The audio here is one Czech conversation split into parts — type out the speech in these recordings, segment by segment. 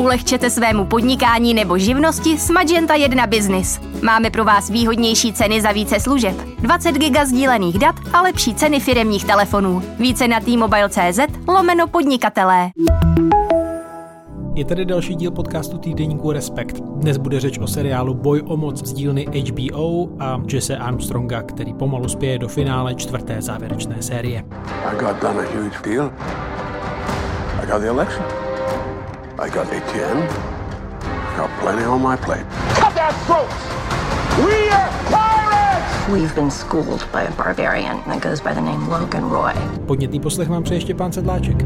Ulehčete svému podnikání nebo živnosti s Magenta 1 Business. Máme pro vás výhodnější ceny za více služeb, 20 giga sdílených dat a lepší ceny firemních telefonů. Více na t-mobile.cz lomeno podnikatelé. Je tady další díl podcastu týdeníku Respekt. Dnes bude řeč o seriálu Boj o moc z dílny HBO a Jesse Armstronga, který pomalu spěje do finále čtvrté závěrečné série. I got done a huge deal. I got the election. I got ATM. I got plenty on my plate. Cut that throat! We are pirates! We've been schooled by a barbarian that goes by the name Logan Roy. Podnětný poslech mám přeje ještě pán Sedláček.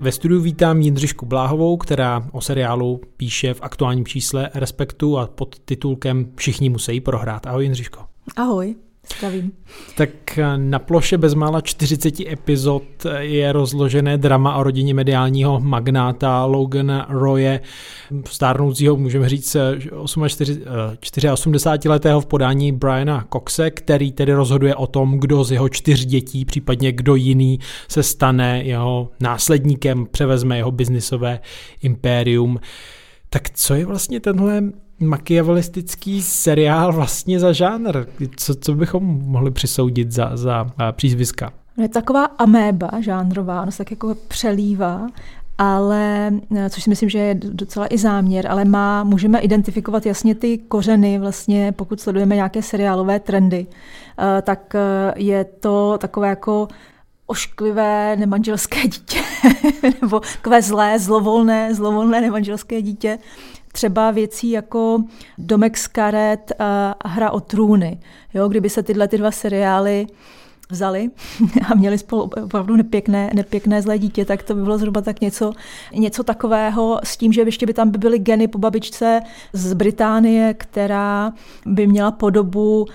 Ve studiu vítám Jindřišku Bláhovou, která o seriálu píše v aktuálním čísle Respektu a pod titulkem Všichni musí prohrát. Ahoj Jindřiško. Ahoj. Zdravím. Tak na ploše bezmála 40 epizod je rozložené drama o rodině mediálního magnáta Logan Roye, stárnoucího, můžeme říct, 84 letého v podání Briana Coxe, který tedy rozhoduje o tom, kdo z jeho čtyř dětí, případně kdo jiný se stane jeho následníkem, převezme jeho biznisové impérium. Tak co je vlastně tenhle makiavelistický seriál vlastně za žánr? Co, co bychom mohli přisoudit za, za přízviska? Je taková améba žánrová, ono se tak jako přelívá, ale, což si myslím, že je docela i záměr, ale má, můžeme identifikovat jasně ty kořeny, vlastně, pokud sledujeme nějaké seriálové trendy, eh, tak eh, je to takové jako ošklivé nemanželské dítě, nebo takové zlé, zlovolné, zlovolné nemanželské dítě, třeba věcí jako Domek z karet a Hra o trůny. Jo, kdyby se tyhle ty dva seriály vzali a měli spolu opravdu nepěkné, nepěkné zlé dítě, tak to by bylo zhruba tak něco, něco takového s tím, že ještě by tam by byly geny po babičce z Británie, která by měla podobu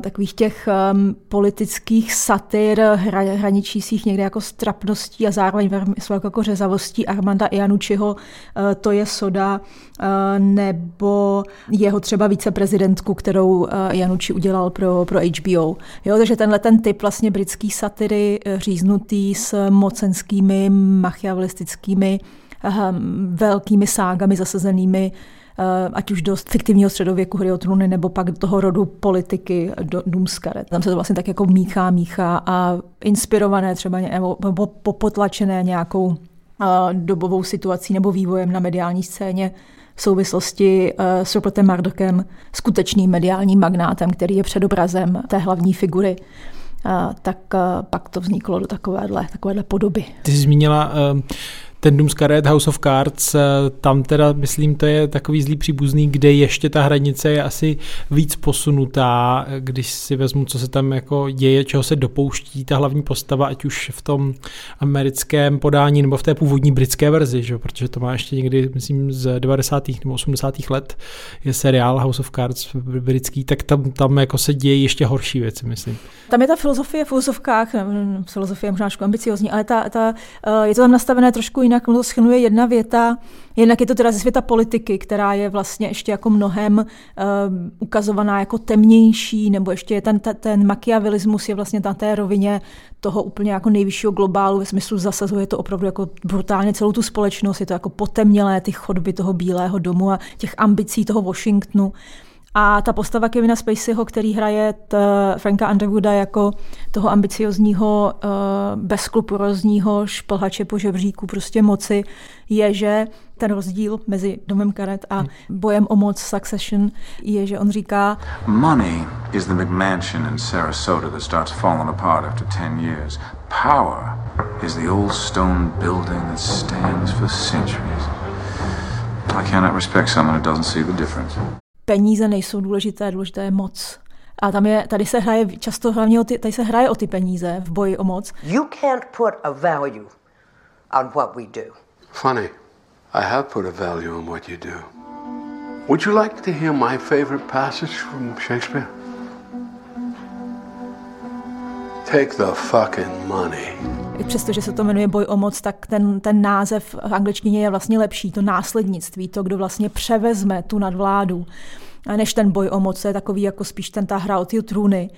takových těch um, politických satyr, hra, hraničících někde jako strapností a zároveň s jako řezavostí Armanda Janučiho, uh, to je soda, uh, nebo jeho třeba viceprezidentku, kterou uh, Januči udělal pro, pro HBO. Jo, takže tenhle ten typ vlastně britský satyry říznutý s mocenskými, machiavelistickými velkými ságami zasazenými Eh, ať už do fiktivního středověku hry o trůny, nebo pak do toho rodu politiky do Doomskaret. Tam se to vlastně tak jako míchá, míchá a inspirované třeba nebo, popotlačené nějakou eh, dobovou situací nebo vývojem na mediální scéně v souvislosti eh, s Rupertem Mardochem, skutečným mediálním magnátem, který je předobrazem té hlavní figury tak pak to vzniklo do takovéhle, takovéhle podoby. Ty jsi zmínila uh ten Doom Scarlet House of Cards, eh, tam teda, myslím, to je takový zlý příbuzný, kde ještě ta hranice je asi víc posunutá, když si vezmu, co se tam jako děje, čeho se dopouští ta hlavní postava, ať už v tom americkém podání nebo v té původní britské verzi, že? protože to má ještě někdy, myslím, z 90. nebo 80. let je seriál House of Cards britský, tak tam, tam jako se děje ještě horší věci, myslím. Tam je ta filozofie v filozofkách, filozofie je možná ambiciozní, ale ta, ta, eh, je to tam nastavené trošku jinak to schrnuje jedna věta. Jednak je to teda ze světa politiky, která je vlastně ještě jako mnohem uh, ukazovaná jako temnější, nebo ještě je ten, ten, makiavelismus je vlastně na té rovině toho úplně jako nejvyššího globálu, ve smyslu zasazuje to opravdu jako brutálně celou tu společnost, je to jako potemnělé ty chodby toho Bílého domu a těch ambicí toho Washingtonu. A ta postava Kevina Spaceyho, který hraje t Franka Underwooda jako toho ambiciozního, uh, bezskrupulózního šplhače po žebříku prostě moci, je, že ten rozdíl mezi domem karet a bojem o moc Succession je, že on říká Money is the McMansion in Sarasota that starts falling apart after 10 years. Power is the old stone building that stands for centuries. I cannot respect someone who doesn't see the difference peníze nejsou důležité, důležité je moc. A tam je, tady se hraje často hlavně o ty, tady se hraje o ty peníze v boji o moc. You can't put a value on what we do. Funny. I have put a value on what you do. Would you like to hear my favorite passage from Shakespeare? Take the fucking money. I přesto, že se to jmenuje boj o moc, tak ten, ten název v angličtině je vlastně lepší, to následnictví, to, kdo vlastně převezme tu nadvládu, než ten boj o moc, to je takový jako spíš ten ta hra o ty trůny.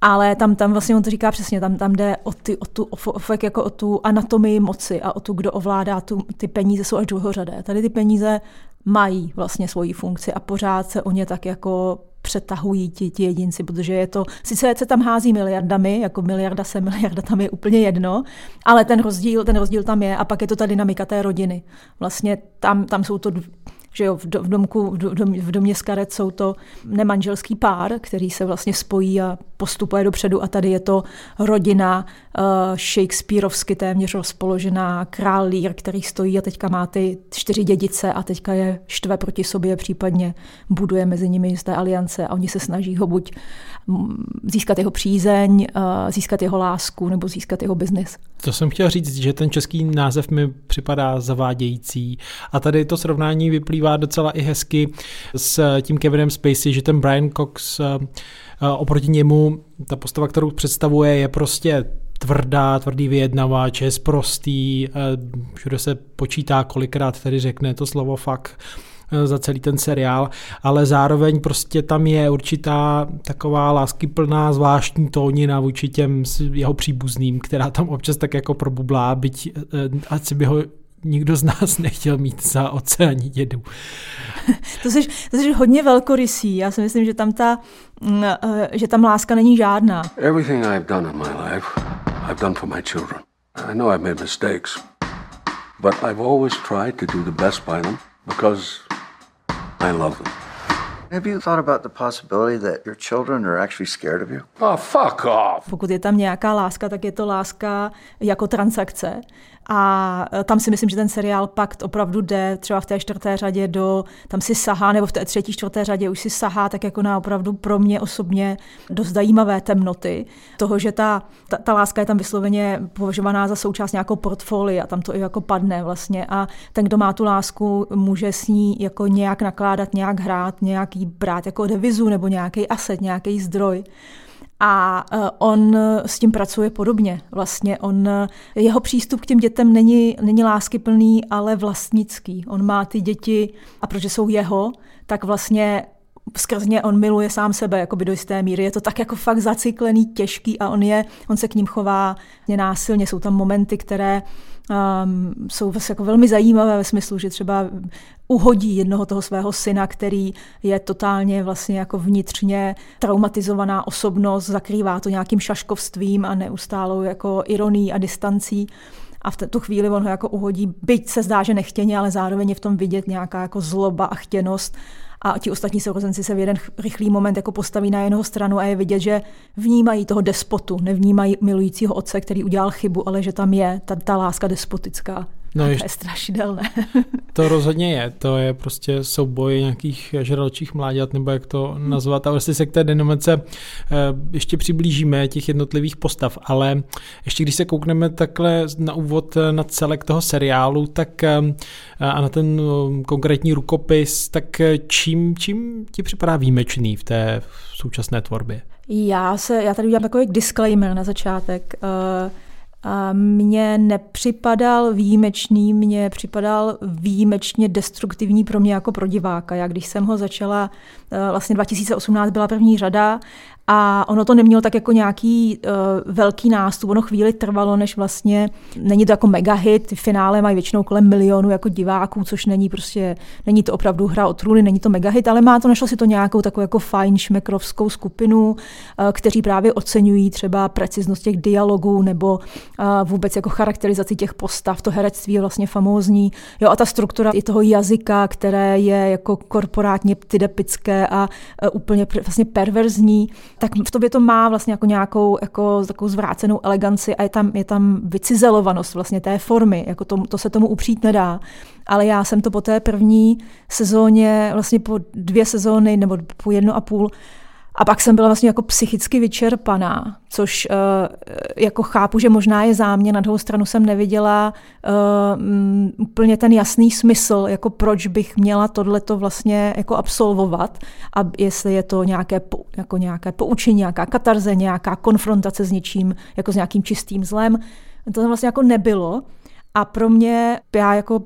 ale tam, tam vlastně on to říká přesně, tam, tam jde o, ty, o, tu, o, o, jako o tu anatomii moci a o tu, kdo ovládá tu, ty peníze, jsou až druhořadé. Tady ty peníze mají vlastně svoji funkci a pořád se o ně tak jako přetahují ti, ti jedinci, protože je to, sice se tam hází miliardami, jako miliarda se, miliarda tam je úplně jedno, ale ten rozdíl, ten rozdíl tam je a pak je to ta dynamika té rodiny. Vlastně tam, tam jsou to že jo, v, domku, v, dom, v domě z karet jsou to nemanželský pár, který se vlastně spojí a postupuje dopředu a tady je to rodina uh, Shakespeareovsky téměř rozpoložená, král Lear, který stojí a teďka má ty čtyři dědice a teďka je štve proti sobě, případně buduje mezi nimi jisté aliance a oni se snaží ho buď získat jeho přízeň, uh, získat jeho lásku nebo získat jeho biznis. To jsem chtěl říct, že ten český název mi připadá zavádějící. A tady to srovnání vyplývá docela i hezky s tím Kevinem Spacey, že ten Brian Cox uh, oproti němu, ta postava, kterou představuje, je prostě tvrdá, tvrdý vyjednavač, je prostý, všude se počítá, kolikrát tady řekne to slovo fakt za celý ten seriál, ale zároveň prostě tam je určitá taková láskyplná zvláštní tónina vůči těm jeho příbuzným, která tam občas tak jako probublá, byť ať si by ho nikdo z nás nechtěl mít za otce ani dědu. to, jsi, to jsi hodně velkorysý. Já si myslím, že tam ta, mm, eh, že tam láska není žádná. Everything I've done in my life, I've done for my children. I know I've made mistakes, but I've always tried to do the best by them because I love them. Have you thought about the possibility that your children are actually scared of you? Oh, fuck off! Pokud je tam nějaká láska, tak je to láska jako transakce. A e, tam si myslím, že ten seriál Pakt opravdu jde třeba v té čtvrté řadě do, tam si sahá, nebo v té třetí, čtvrté řadě už si sahá tak jako na opravdu pro mě osobně dost zajímavé temnoty. Toho, že ta, ta, ta láska je tam vysloveně považovaná za součást nějakou portfolia, tam to i jako padne vlastně a ten, kdo má tu lásku, může s ní jako nějak nakládat, nějak hrát, nějak jí brát jako devizu nebo nějaký aset, nějaký zdroj. A e, on s tím pracuje podobně. Vlastně on, jeho přístup k těm dětem není, není láskyplný, ale vlastnický. On má ty děti a protože jsou jeho, tak vlastně skrz on miluje sám sebe jako by do jisté míry. Je to tak jako fakt zacyklený, těžký a on je, on se k ním chová násilně. Jsou tam momenty, které um, jsou jako velmi zajímavé ve smyslu, že třeba uhodí jednoho toho svého syna, který je totálně vlastně jako vnitřně traumatizovaná osobnost, zakrývá to nějakým šaškovstvím a neustálou jako ironií a distancí. A v tu chvíli on ho jako uhodí, byť se zdá, že nechtěně, ale zároveň je v tom vidět nějaká jako zloba a chtěnost a ti ostatní sourozenci se v jeden rychlý moment jako postaví na jeho stranu a je vidět, že vnímají toho despotu, nevnímají milujícího otce, který udělal chybu, ale že tam je ta, ta láska despotická. No, to je strašidelné. to rozhodně je. To je prostě souboj nějakých žraločích mláďat, nebo jak to nazvat. A vlastně se k té dynamice eh, ještě přiblížíme těch jednotlivých postav, ale ještě když se koukneme takhle na úvod na celek toho seriálu, tak eh, a na ten eh, konkrétní rukopis, tak čím, čím ti připadá výjimečný v té současné tvorbě? Já, se, já tady udělám takový disclaimer na začátek. Uh, mně nepřipadal výjimečný, mně připadal výjimečně destruktivní pro mě jako pro diváka. Já když jsem ho začala, eh, vlastně 2018 byla první řada a ono to nemělo tak jako nějaký uh, velký nástup, ono chvíli trvalo, než vlastně, není to jako mega hit, ty finále mají většinou kolem milionu jako diváků, což není prostě, není to opravdu hra o trůny, není to mega hit, ale má to, našlo si to nějakou takovou jako fajn šmekrovskou skupinu, uh, kteří právě oceňují třeba preciznost těch dialogů nebo uh, vůbec jako charakterizaci těch postav, to herectví je vlastně famózní. Jo, a ta struktura i toho jazyka, které je jako korporátně tydepické a uh, úplně vlastně perverzní, tak v tobě to má vlastně jako nějakou jako takovou zvrácenou eleganci a je tam, je tam vycizelovanost vlastně té formy, jako to, to se tomu upřít nedá. Ale já jsem to po té první sezóně, vlastně po dvě sezóny nebo po jedno a půl, a pak jsem byla vlastně jako psychicky vyčerpaná, což uh, jako chápu, že možná je záměr, na druhou stranu jsem neviděla uh, um, úplně ten jasný smysl, jako proč bych měla tohleto vlastně jako absolvovat a jestli je to nějaké, jako nějaké poučení, nějaká katarze, nějaká konfrontace s něčím, jako s nějakým čistým zlem. To tam vlastně jako nebylo a pro mě, já jako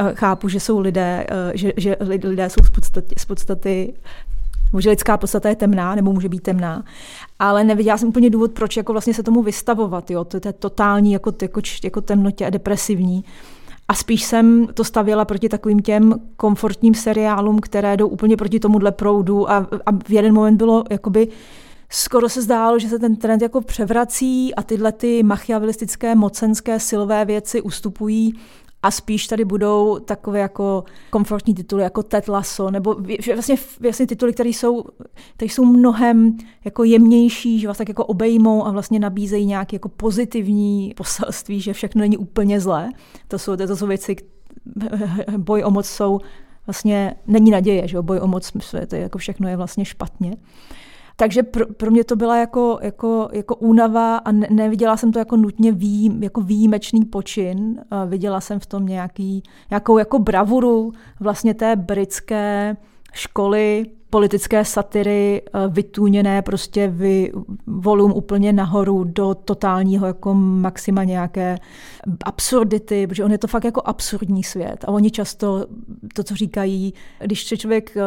eh, chápu, že jsou lidé, že, že lidé jsou z podstaty, z podstaty že lidská podstata je temná, nebo může být temná, ale neviděla jsem úplně důvod, proč jako vlastně se tomu vystavovat, jo, to je totální jako, jako, jako temnotě a depresivní. A spíš jsem to stavěla proti takovým těm komfortním seriálům, které jdou úplně proti tomuhle proudu. A, a v jeden moment bylo jakoby skoro se zdálo, že se ten trend jako převrací a tyhle ty machiavelistické, mocenské, silové věci ustupují a spíš tady budou takové jako komfortní tituly, jako Ted Lasso, nebo vlastně, vlastně tituly, které jsou, které jsou mnohem jako jemnější, že vás tak jako obejmou a vlastně nabízejí nějaké jako pozitivní poselství, že všechno není úplně zlé. To jsou, to jsou věci, boj o moc jsou vlastně, není naděje, že boj o moc, to je, jako všechno je vlastně špatně. Takže pro, pro mě to byla jako, jako, jako únava a ne, neviděla jsem to jako nutně vý, jako výjimečný počin. A viděla jsem v tom nějaký, nějakou jako bravuru vlastně té britské školy politické satiry eh, vytůněné prostě vy, volum úplně nahoru do totálního jako maxima nějaké absurdity, protože on je to fakt jako absurdní svět a oni často to, co říkají, když se člověk eh,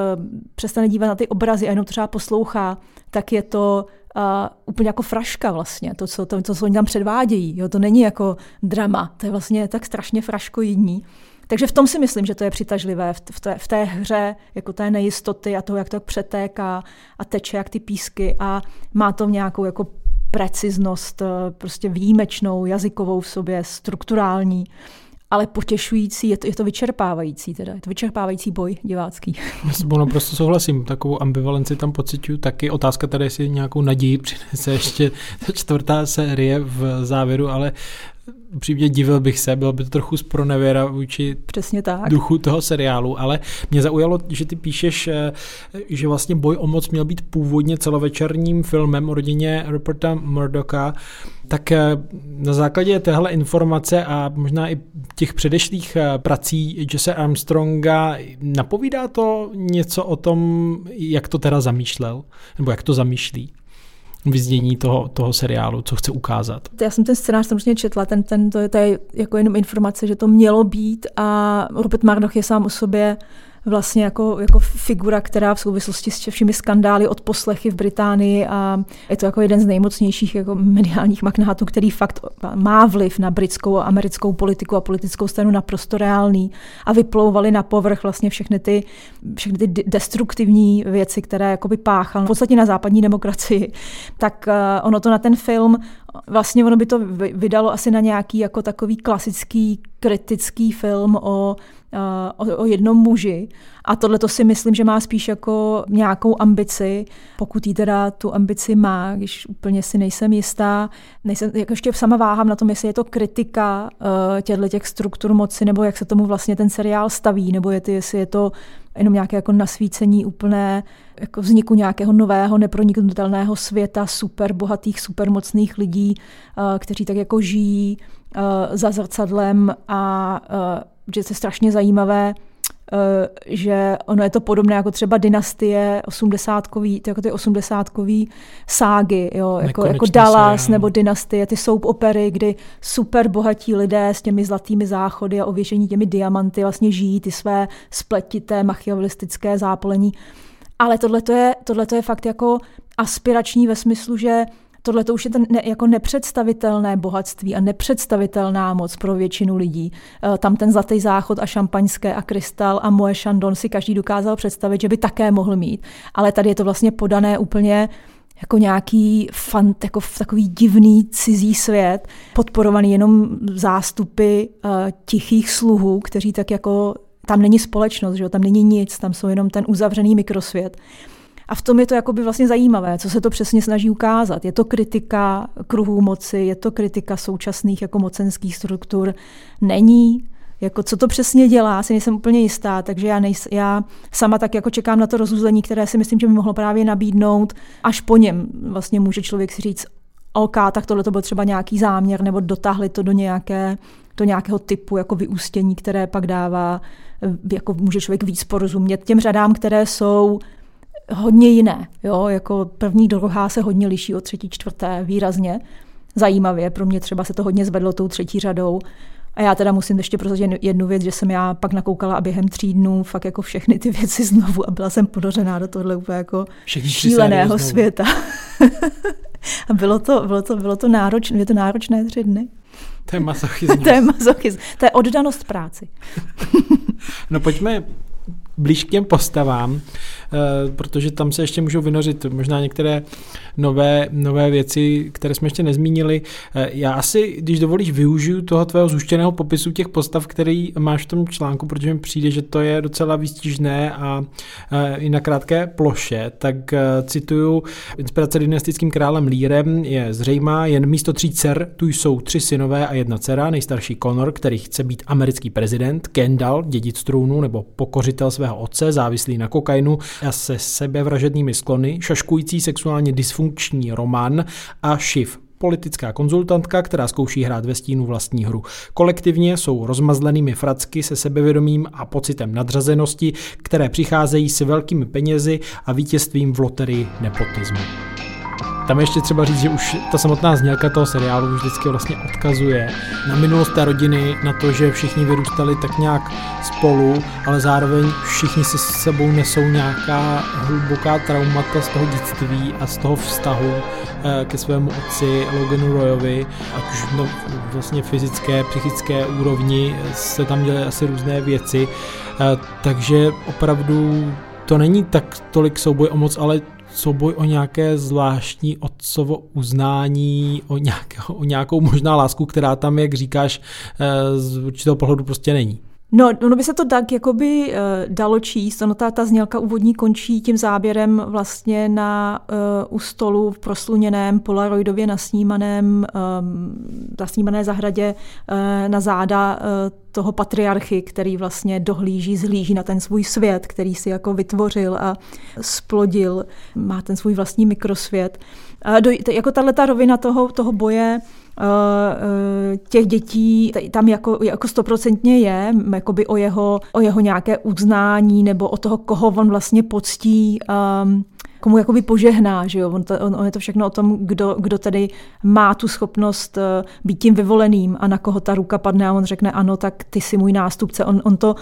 přestane dívat na ty obrazy a jenom třeba poslouchá, tak je to uh, úplně jako fraška vlastně, to co, to, to, co oni tam předvádějí. Jo? To není jako drama, to je vlastně tak strašně fraškoidní. Takže v tom si myslím, že to je přitažlivé, v té, v té hře, jako té nejistoty a toho, jak to přetéká a teče jak ty písky a má to nějakou jako preciznost, eh, prostě výjimečnou, jazykovou v sobě, strukturální ale potěšující, je to, je to vyčerpávající teda, je to vyčerpávající boj divácký. Já s naprosto souhlasím, takovou ambivalenci tam pocituju taky. Otázka tady, jestli nějakou naději přinese ještě ta čtvrtá série v závěru, ale upřímně divil bych se, bylo by to trochu zpronevěra vůči Přesně tak. duchu toho seriálu, ale mě zaujalo, že ty píšeš, eh, že vlastně Boj o moc měl být původně celovečerním filmem o rodině Ruperta Murdocha, tak eh, na základě téhle informace a možná i těch předešlých eh, prací Jesse Armstronga napovídá to něco o tom, jak to teda zamýšlel, nebo jak to zamýšlí? Vyznění toho, toho seriálu, co chce ukázat. Já jsem ten scénář samozřejmě četla, ten, ten, to, je, to je jako jenom informace, že to mělo být a Rupert Murdoch je sám o sobě vlastně jako, jako figura, která v souvislosti s všemi skandály od poslechy v Británii a je to jako jeden z nejmocnějších jako mediálních magnátů, který fakt má vliv na britskou a americkou politiku a politickou scénu naprosto reálný. A vyplouvaly na povrch vlastně všechny ty, všechny ty destruktivní věci, které jakoby páchal. V podstatě na západní demokracii, tak uh, ono to na ten film Vlastně ono by to vydalo asi na nějaký jako takový klasický kritický film o o, o jednom muži. A tohle to si myslím, že má spíš jako nějakou ambici, pokud jí teda tu ambici má, když úplně si nejsem jistá. Nejsem, jako ještě sama váhám na tom, jestli je to kritika uh, těchto těch struktur moci, nebo jak se tomu vlastně ten seriál staví, nebo je to, jestli je to jenom nějaké jako nasvícení úplné jako vzniku nějakého nového, neproniknutelného světa super bohatých, super mocných lidí, uh, kteří tak jako žijí uh, za zrcadlem a uh, že je strašně zajímavé, že ono je to podobné jako třeba dynastie osmdesátkový, jako ty osmdesátkový ságy, jo, jako, jako Dallas seriál. nebo dynastie, ty soap opery, kdy super bohatí lidé s těmi zlatými záchody a ověšení těmi diamanty vlastně žijí ty své spletité machiavelistické zápolení. Ale tohle je, je fakt jako aspirační ve smyslu, že Tohle to už je ten ne, jako nepředstavitelné bohatství a nepředstavitelná moc pro většinu lidí. E, tam ten zlatý záchod a šampaňské a krystal a moje šandon si každý dokázal představit, že by také mohl mít. Ale tady je to vlastně podané úplně jako nějaký fant, jako takový divný cizí svět, podporovaný jenom zástupy uh, tichých sluhů, kteří tak jako, tam není společnost, že jo? tam není nic, tam jsou jenom ten uzavřený mikrosvět. A v tom je to jakoby vlastně zajímavé, co se to přesně snaží ukázat. Je to kritika kruhů moci, je to kritika současných jako mocenských struktur. Není, jako co to přesně dělá, si nejsem úplně jistá, takže já, nejs, já sama tak jako čekám na to rozuzlení, které si myslím, že by mohlo právě nabídnout. Až po něm vlastně může člověk si říct, OK, tak tohle to byl třeba nějaký záměr, nebo dotáhli to do nějaké do nějakého typu jako vyústění, které pak dává, jako může člověk víc porozumět těm řadám, které jsou hodně jiné. Jo? Jako první, druhá se hodně liší od třetí, čtvrté výrazně. Zajímavě, pro mě třeba se to hodně zvedlo tou třetí řadou. A já teda musím ještě prozradit jednu věc, že jsem já pak nakoukala a během tří dnů fakt jako všechny ty věci znovu a byla jsem podořená do tohle úplně jako Všechny šíleného světa. a bylo to, bylo to, bylo to náročné, je to náročné tři dny. To je masochismus. to je masochismus. To je oddanost práci. no pojďme blíž k těm postavám, protože tam se ještě můžou vynořit možná některé nové, nové věci, které jsme ještě nezmínili. Eh, já asi, když dovolíš, využiju toho tvého zúštěného popisu těch postav, který máš v tom článku, protože mi přijde, že to je docela výstižné a eh, i na krátké ploše, tak cituju, inspirace dynastickým králem Lírem je zřejmá, jen místo tří dcer tu jsou tři synové a jedna dcera, nejstarší Conor, který chce být americký prezident, Kendall, dědic trůnu nebo pokořitel svého otce, závislý na kokainu a se sebevražednými sklony, šaškující sexuálně dysfunkční Roman a Shiv, politická konzultantka, která zkouší hrát ve stínu vlastní hru. Kolektivně jsou rozmazlenými fracky se sebevědomím a pocitem nadřazenosti, které přicházejí s velkými penězi a vítězstvím v loterii nepotismu. Tam je ještě třeba říct, že už ta samotná znělka toho seriálu už vždycky vlastně odkazuje na minulost té rodiny, na to, že všichni vyrůstali tak nějak spolu, ale zároveň všichni si s sebou nesou nějaká hluboká traumata z toho dětství a z toho vztahu eh, ke svému otci Loganu Royovi, ať už no, vlastně fyzické, psychické úrovni se tam děly asi různé věci, eh, takže opravdu to není tak tolik souboj o moc, ale souboj o nějaké zvláštní otcovo uznání, o, nějak, o nějakou možná lásku, která tam, jak říkáš, eh, z určitého pohledu prostě není. No, ono by se to tak jakoby uh, dalo číst. Ono ta, ta znělka úvodní končí tím záběrem vlastně na uh, u stolu v prosluněném polaroidově nasnímaném, um, nasnímané zahradě uh, na záda uh, toho patriarchy, který vlastně dohlíží, zhlíží na ten svůj svět, který si jako vytvořil a splodil, má ten svůj vlastní mikrosvět. Uh, do, jako tahle ta rovina toho, toho boje těch dětí tam jako, jako stoprocentně je, jakoby o jeho, o jeho nějaké uznání nebo o toho, koho on vlastně poctí um, komu jakoby požehná, že jo? On, to, on, on je to všechno o tom, kdo, kdo tedy má tu schopnost uh, být tím vyvoleným a na koho ta ruka padne a on řekne ano, tak ty jsi můj nástupce. On, on to uh,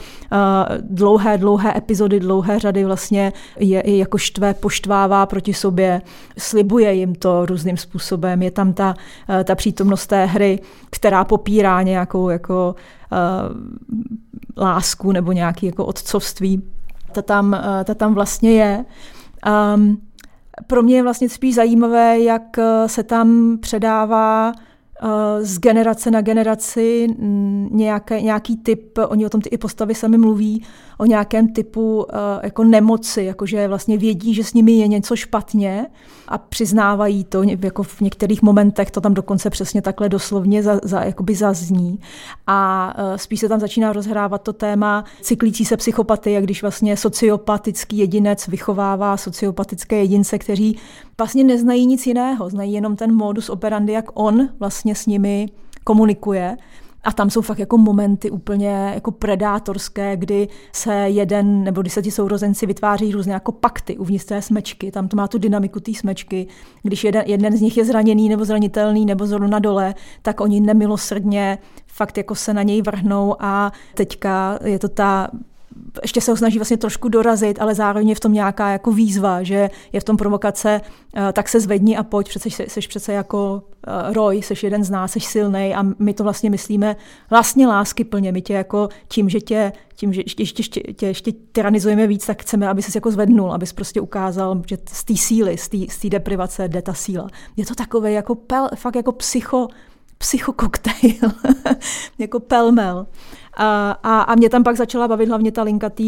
dlouhé, dlouhé epizody, dlouhé řady vlastně je, je jako štve, poštvává proti sobě, slibuje jim to různým způsobem. Je tam ta, uh, ta přítomnost té hry, která popírá nějakou jako uh, lásku nebo nějaký jako otcovství. Ta tam, uh, ta tam vlastně je. Um, pro mě je vlastně spíš zajímavé, jak eh, se tam předává z generace na generaci nějaké, nějaký typ, oni o tom ty i postavy sami mluví, o nějakém typu uh, jako nemoci, jakože vlastně vědí, že s nimi je něco špatně a přiznávají to, jako v některých momentech to tam dokonce přesně takhle doslovně za, za, jakoby zazní. A uh, spíš se tam začíná rozhrávat to téma cyklící se psychopatie, když vlastně sociopatický jedinec vychovává sociopatické jedince, kteří vlastně neznají nic jiného, znají jenom ten modus operandi, jak on vlastně s nimi komunikuje. A tam jsou fakt jako momenty úplně jako predátorské, kdy se jeden nebo deseti sourozenci vytváří různé jako pakty uvnitř té smečky. Tam to má tu dynamiku té smečky. Když jeden, jeden z nich je zraněný nebo zranitelný nebo zrovna dole, tak oni nemilosrdně fakt jako se na něj vrhnou a teďka je to ta ještě se ho snaží vlastně trošku dorazit, ale zároveň je v tom nějaká jako výzva, že je v tom provokace, eh, tak se zvedni a pojď, přece jsi přece jako eh, Roy, jsi jeden z nás, jsi silný a my to vlastně myslíme vlastně lásky plně. My tě jako tím, že tě, tím, že ještě, ještě, tě ještě tyranizujeme víc, tak chceme, aby se jako zvednul, abys prostě ukázal, že z té síly, z té deprivace jde ta síla. Je to takové jako pel, fakt jako psycho, psychokoktejl, jako pelmel. A, a, a mě tam pak začala bavit hlavně ta linka té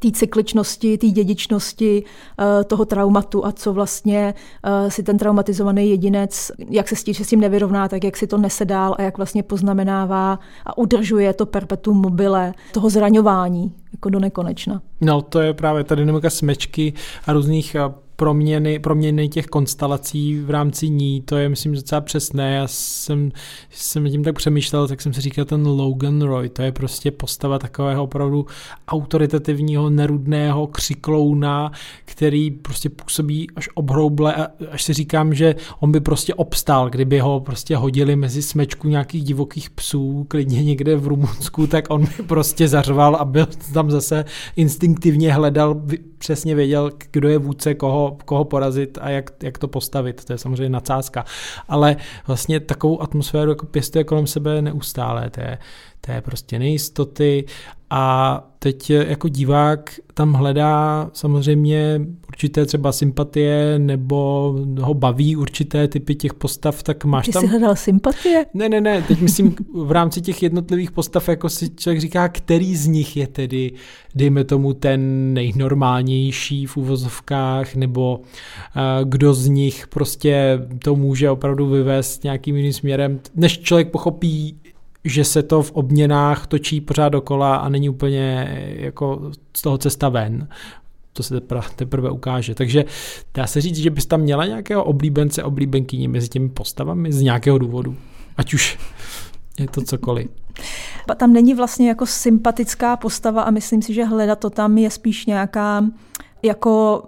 té cykličnosti, té dědičnosti uh, toho traumatu a co vlastně uh, si ten traumatizovaný jedinec, jak se s tím, s tím nevyrovná, tak jak si to nese dál a jak vlastně poznamenává a udržuje to perpetuum mobile toho zraňování jako do nekonečna. No to je právě ta dynamika smečky a různých proměny, proměny těch konstelací v rámci ní, to je myslím docela přesné. Já jsem, jsem tím tak přemýšlel, tak jsem si říkal ten Logan Roy, to je prostě postava takového opravdu autoritativního, nerudného křiklouna, který prostě působí až obhrouble a až si říkám, že on by prostě obstál, kdyby ho prostě hodili mezi smečku nějakých divokých psů, klidně někde v Rumunsku, tak on by prostě zařval a byl tam zase instinktivně hledal, přesně věděl, kdo je vůdce, koho, koho porazit a jak, jak to postavit. To je samozřejmě nadsázka. Ale vlastně takovou atmosféru jako pěstuje kolem sebe neustále. To je, je prostě nejistoty a teď jako divák tam hledá samozřejmě určité třeba sympatie nebo ho baví určité typy těch postav, tak máš Ty tam... jsi hledal sympatie? Ne, ne, ne, teď myslím v rámci těch jednotlivých postav, jako si člověk říká, který z nich je tedy, dejme tomu, ten nejnormálnější v uvozovkách, nebo uh, kdo z nich prostě to může opravdu vyvést nějakým jiným směrem, než člověk pochopí, že se to v obměnách točí pořád dokola a není úplně jako z toho cesta ven. To se teprve, teprve ukáže. Takže dá se říct, že bys tam měla nějakého oblíbence, oblíbenkyni mezi těmi postavami z nějakého důvodu. Ať už je to cokoliv. Tam není vlastně jako sympatická postava a myslím si, že hledat to tam je spíš nějaká jako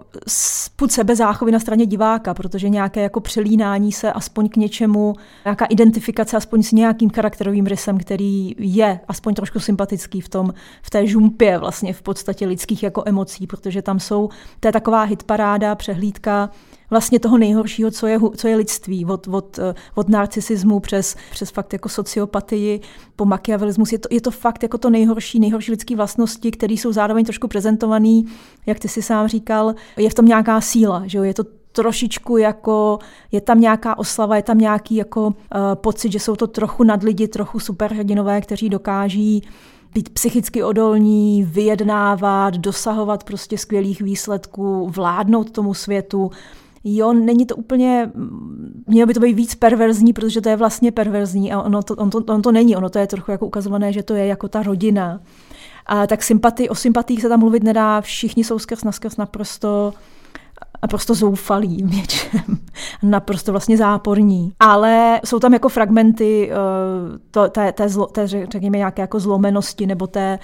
put sebezáchovy na straně diváka, protože nějaké jako přelínání se aspoň k něčemu, nějaká identifikace aspoň s nějakým charakterovým rysem, který je aspoň trošku sympatický v tom, v té žumpě vlastně v podstatě lidských jako emocí, protože tam jsou, to je taková hitparáda, přehlídka vlastně toho nejhoršího, co je, co je lidství, od, od, eh, od narcisismu přes, přes fakt jako sociopatii po machiavelismus. Je to, je to fakt jako to nejhorší, nejhorší lidské vlastnosti, které jsou zároveň trošku prezentované, jak ty si sám říkal, je v tom nějaká síla, že jo? je to trošičku jako, je tam nějaká oslava, je tam nějaký jako uh, pocit, že jsou to trochu nadlidi, trochu superhrdinové, kteří dokáží být psychicky odolní, vyjednávat, dosahovat prostě skvělých výsledků, vládnout tomu světu jo, není to úplně, mělo by to být víc perverzní, protože to je vlastně perverzní a ono to, on to, on to není, ono to je trochu jako ukazované, že to je jako ta rodina. A tak sympatii, o sympatích se tam mluvit nedá, všichni jsou skrz naskrz naprosto naprosto zoufalí v něčem, naprosto vlastně záporní. Ale jsou tam jako fragmenty uh, to, té, té, zlo, té, řekněme, nějaké jako zlomenosti nebo té,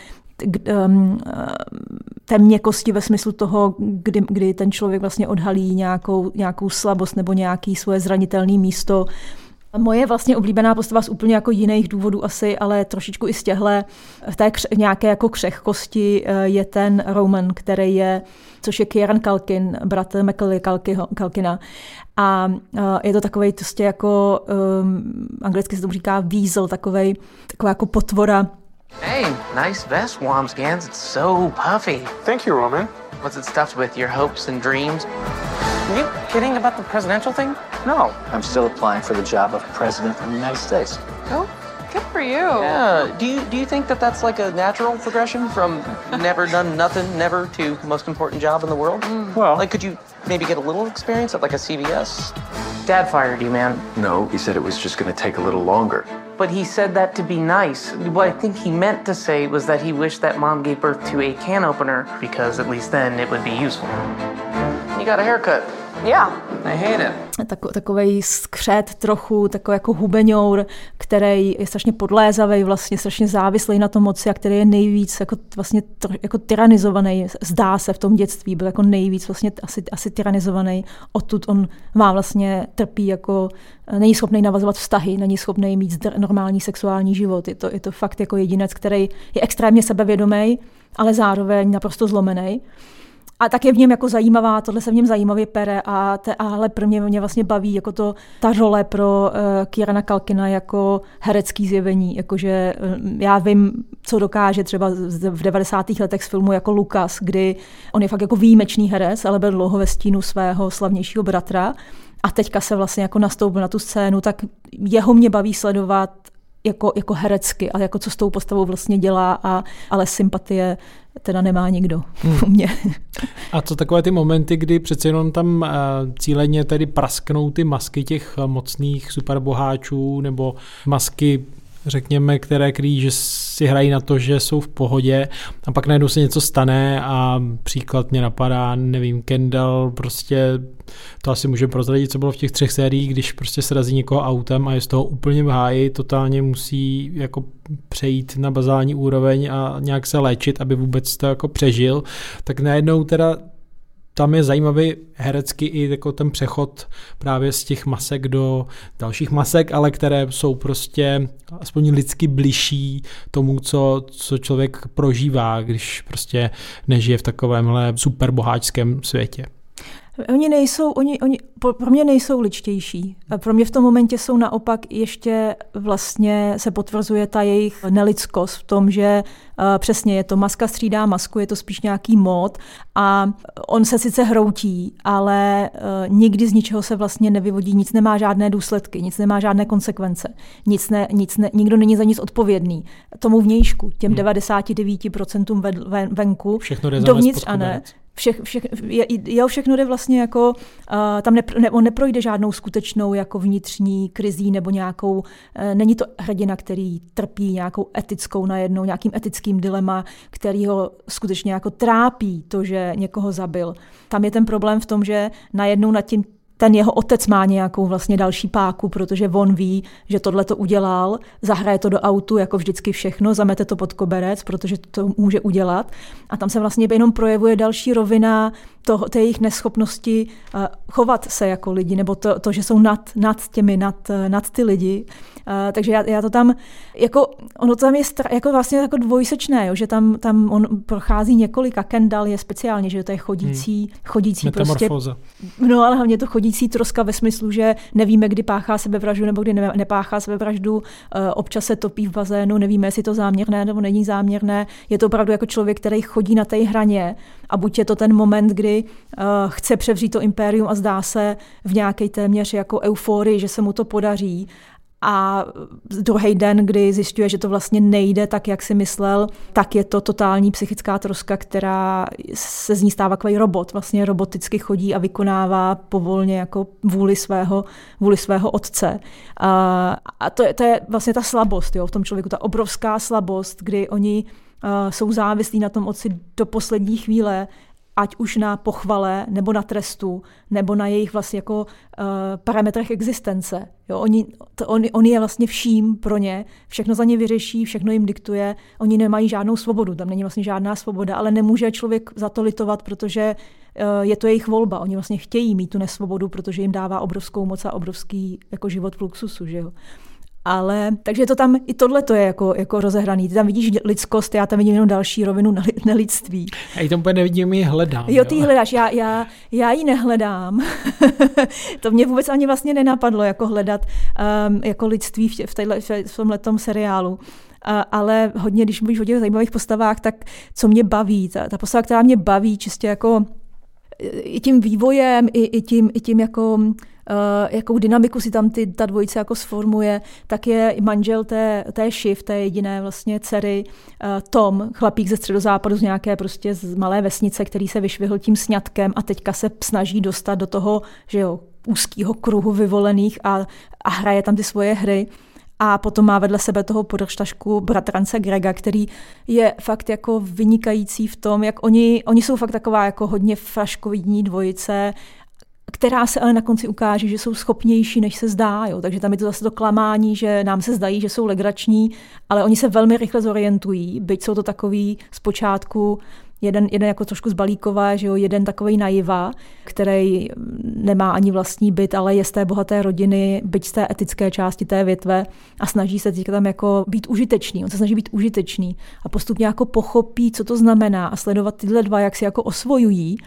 um, té měkosti ve smyslu toho, kdy, kdy ten člověk vlastně odhalí nějakou, nějakou slabost nebo nějaký svoje zranitelné místo. Moje vlastně oblíbená postava z úplně jako jiných důvodů asi, ale trošičku i z těhle, v té kře- nějaké jako křehkosti eh, je ten Roman, který je, což je Kieran Kalkin, bratr Macaulay Kalkina. A eh, je to takový prostě jako, um, anglicky se tomu říká weasel, takovej, taková jako potvora, Hey, nice vest, Wamsgans. It's so puffy. Thank you, Roman. What's it stuffed with? Your hopes and dreams? Are you kidding about the presidential thing? No. I'm still applying for the job of president of the United States. Oh, good for you. Yeah. Do you do you think that that's like a natural progression from never done nothing, never to most important job in the world? Hmm. Well- like, could you maybe get a little experience at like a CVS? Dad fired you, man. No, he said it was just going to take a little longer. But he said that to be nice. What I think he meant to say was that he wished that mom gave birth to a can opener because at least then it would be useful. You got a haircut. Yeah, I hate it. tak, takový skřet trochu, takový jako hubeňour, který je strašně podlézavý, vlastně strašně závislý na tom moci a který je nejvíc jako, vlastně jako tyranizovaný, zdá se v tom dětství, byl jako nejvíc vlastně asi, asi tyranizovaný. Odtud on má vlastně trpí jako, není schopný navazovat vztahy, není schopný mít zdr, normální sexuální život. Je to, je to fakt jako jedinec, který je extrémně sebevědomý, ale zároveň naprosto zlomený. A tak je v něm jako zajímavá, tohle se v něm zajímavě pere a ale pro mě, mě vlastně baví jako to, ta role pro uh, Kierana Kalkina jako herecký zjevení, jakože uh, já vím, co dokáže třeba v 90. letech z filmu jako Lukas, kdy on je fakt jako výjimečný herec, ale byl dlouho ve stínu svého slavnějšího bratra a teďka se vlastně jako nastoupil na tu scénu, tak jeho mě baví sledovat jako, jako herecky a jako co s tou postavou vlastně dělá, a, ale sympatie teda nemá nikdo hmm. u mě. A co takové ty momenty, kdy přece jenom tam uh, cíleně tedy prasknou ty masky těch mocných superboháčů nebo masky řekněme, které kryjí, že si hrají na to, že jsou v pohodě a pak najednou se něco stane a příklad mě napadá, nevím, Kendall prostě to asi můžeme prozradit, co bylo v těch třech sériích, když prostě srazí někoho autem a je z toho úplně v háji, totálně musí jako přejít na bazální úroveň a nějak se léčit, aby vůbec to jako přežil, tak najednou teda tam je zajímavý herecky i jako ten přechod právě z těch masek do dalších masek, ale které jsou prostě aspoň lidsky bližší tomu, co, co člověk prožívá, když prostě nežije v takovémhle superboháčském světě. Oni nejsou, oni, oni pro mě nejsou ličtější. Pro mě v tom momentě jsou naopak ještě vlastně se potvrzuje ta jejich nelidskost v tom, že uh, přesně je to maska střídá masku, je to spíš nějaký mod a on se sice hroutí, ale uh, nikdy z ničeho se vlastně nevyvodí, nic nemá žádné důsledky, nic nemá žádné konsekvence, nic ne, nic ne, nikdo není za nic odpovědný. Tomu vnějšku, těm hmm. 99% ven, ven, venku, Všechno jde dovnitř a ne, všech, všech, je, jeho všechno jde vlastně jako, uh, tam ne, ne, on neprojde žádnou skutečnou jako vnitřní krizí nebo nějakou, uh, není to hrdina, který trpí nějakou etickou najednou, nějakým etickým dilema, který ho skutečně jako trápí to, že někoho zabil. Tam je ten problém v tom, že najednou nad tím ten jeho otec má nějakou vlastně další páku, protože on ví, že tohle to udělal, zahraje to do autu, jako vždycky všechno, zamete to pod koberec, protože to může udělat. A tam se vlastně jenom projevuje další rovina toho, té jejich neschopnosti uh, chovat se jako lidi, nebo to, to že jsou nad, nad těmi, nad, nad ty lidi. Uh, takže já, já to tam, jako, ono to tam je stra, jako vlastně jako dvojsečné, jo, že tam, tam on prochází několika, Kendall je speciálně, že to je chodící, hmm. chodící prostě. No ale hlavně to chodící troska ve smyslu, že nevíme, kdy páchá sebevraždu nebo kdy ne, nepáchá sebevraždu, občas se topí v bazénu, nevíme, jestli to záměrné nebo není záměrné. Je to opravdu jako člověk, který chodí na té hraně a buď je to ten moment, kdy uh, chce převřít to impérium a zdá se v nějaké téměř jako euforii, že se mu to podaří, a druhý den, kdy zjišťuje, že to vlastně nejde tak, jak si myslel, tak je to totální psychická troska, která se z ní stává takový robot. Vlastně roboticky chodí a vykonává povolně jako vůli svého, vůli svého otce. A, a to, je, to je vlastně ta slabost jo, v tom člověku, ta obrovská slabost, kdy oni jsou závislí na tom otci do poslední chvíle, ať už na pochvale, nebo na trestu, nebo na jejich vlastně jako uh, parametrech existence. Jo, oni, to, on, on je vlastně vším pro ně, všechno za ně vyřeší, všechno jim diktuje, oni nemají žádnou svobodu, tam není vlastně žádná svoboda, ale nemůže člověk za to litovat, protože uh, je to jejich volba. Oni vlastně chtějí mít tu nesvobodu, protože jim dává obrovskou moc a obrovský jako život v luxusu. Že jo? Ale takže to tam, i tohle to je jako, jako rozehraný. Ty tam vidíš lidskost, já tam vidím jenom další rovinu nelidství. Já ji tam úplně nevidím, ji hledám. Jo, ty ji hledáš, já, já, já ji nehledám. to mě vůbec ani vlastně nenapadlo, jako hledat um, jako lidství v, v, téhle, v tomhletom seriálu. Uh, ale hodně, když mluvíš o těch zajímavých postavách, tak co mě baví, ta, ta postava, která mě baví čistě jako i tím vývojem, i, i, tím, i tím jako jakou dynamiku si tam ty, ta dvojice jako sformuje, tak je manžel té, té Shiv, té jediné vlastně dcery, uh, Tom, chlapík ze středozápadu z nějaké prostě z malé vesnice, který se vyšvihl tím sňatkem a teďka se snaží dostat do toho, že jo, úzkého kruhu vyvolených a, a hraje tam ty svoje hry. A potom má vedle sebe toho podržtašku bratrance Grega, který je fakt jako vynikající v tom, jak oni, oni jsou fakt taková jako hodně fraškovidní dvojice, která se ale na konci ukáže, že jsou schopnější, než se zdá. Jo. Takže tam je to zase to klamání, že nám se zdají, že jsou legrační, ale oni se velmi rychle zorientují, byť jsou to takový zpočátku jeden, jeden jako trošku z že jo, jeden takový naiva, který nemá ani vlastní byt, ale je z té bohaté rodiny, byť z té etické části té větve a snaží se teďka tam jako být užitečný. On se snaží být užitečný a postupně jako pochopí, co to znamená a sledovat tyhle dva, jak si jako osvojují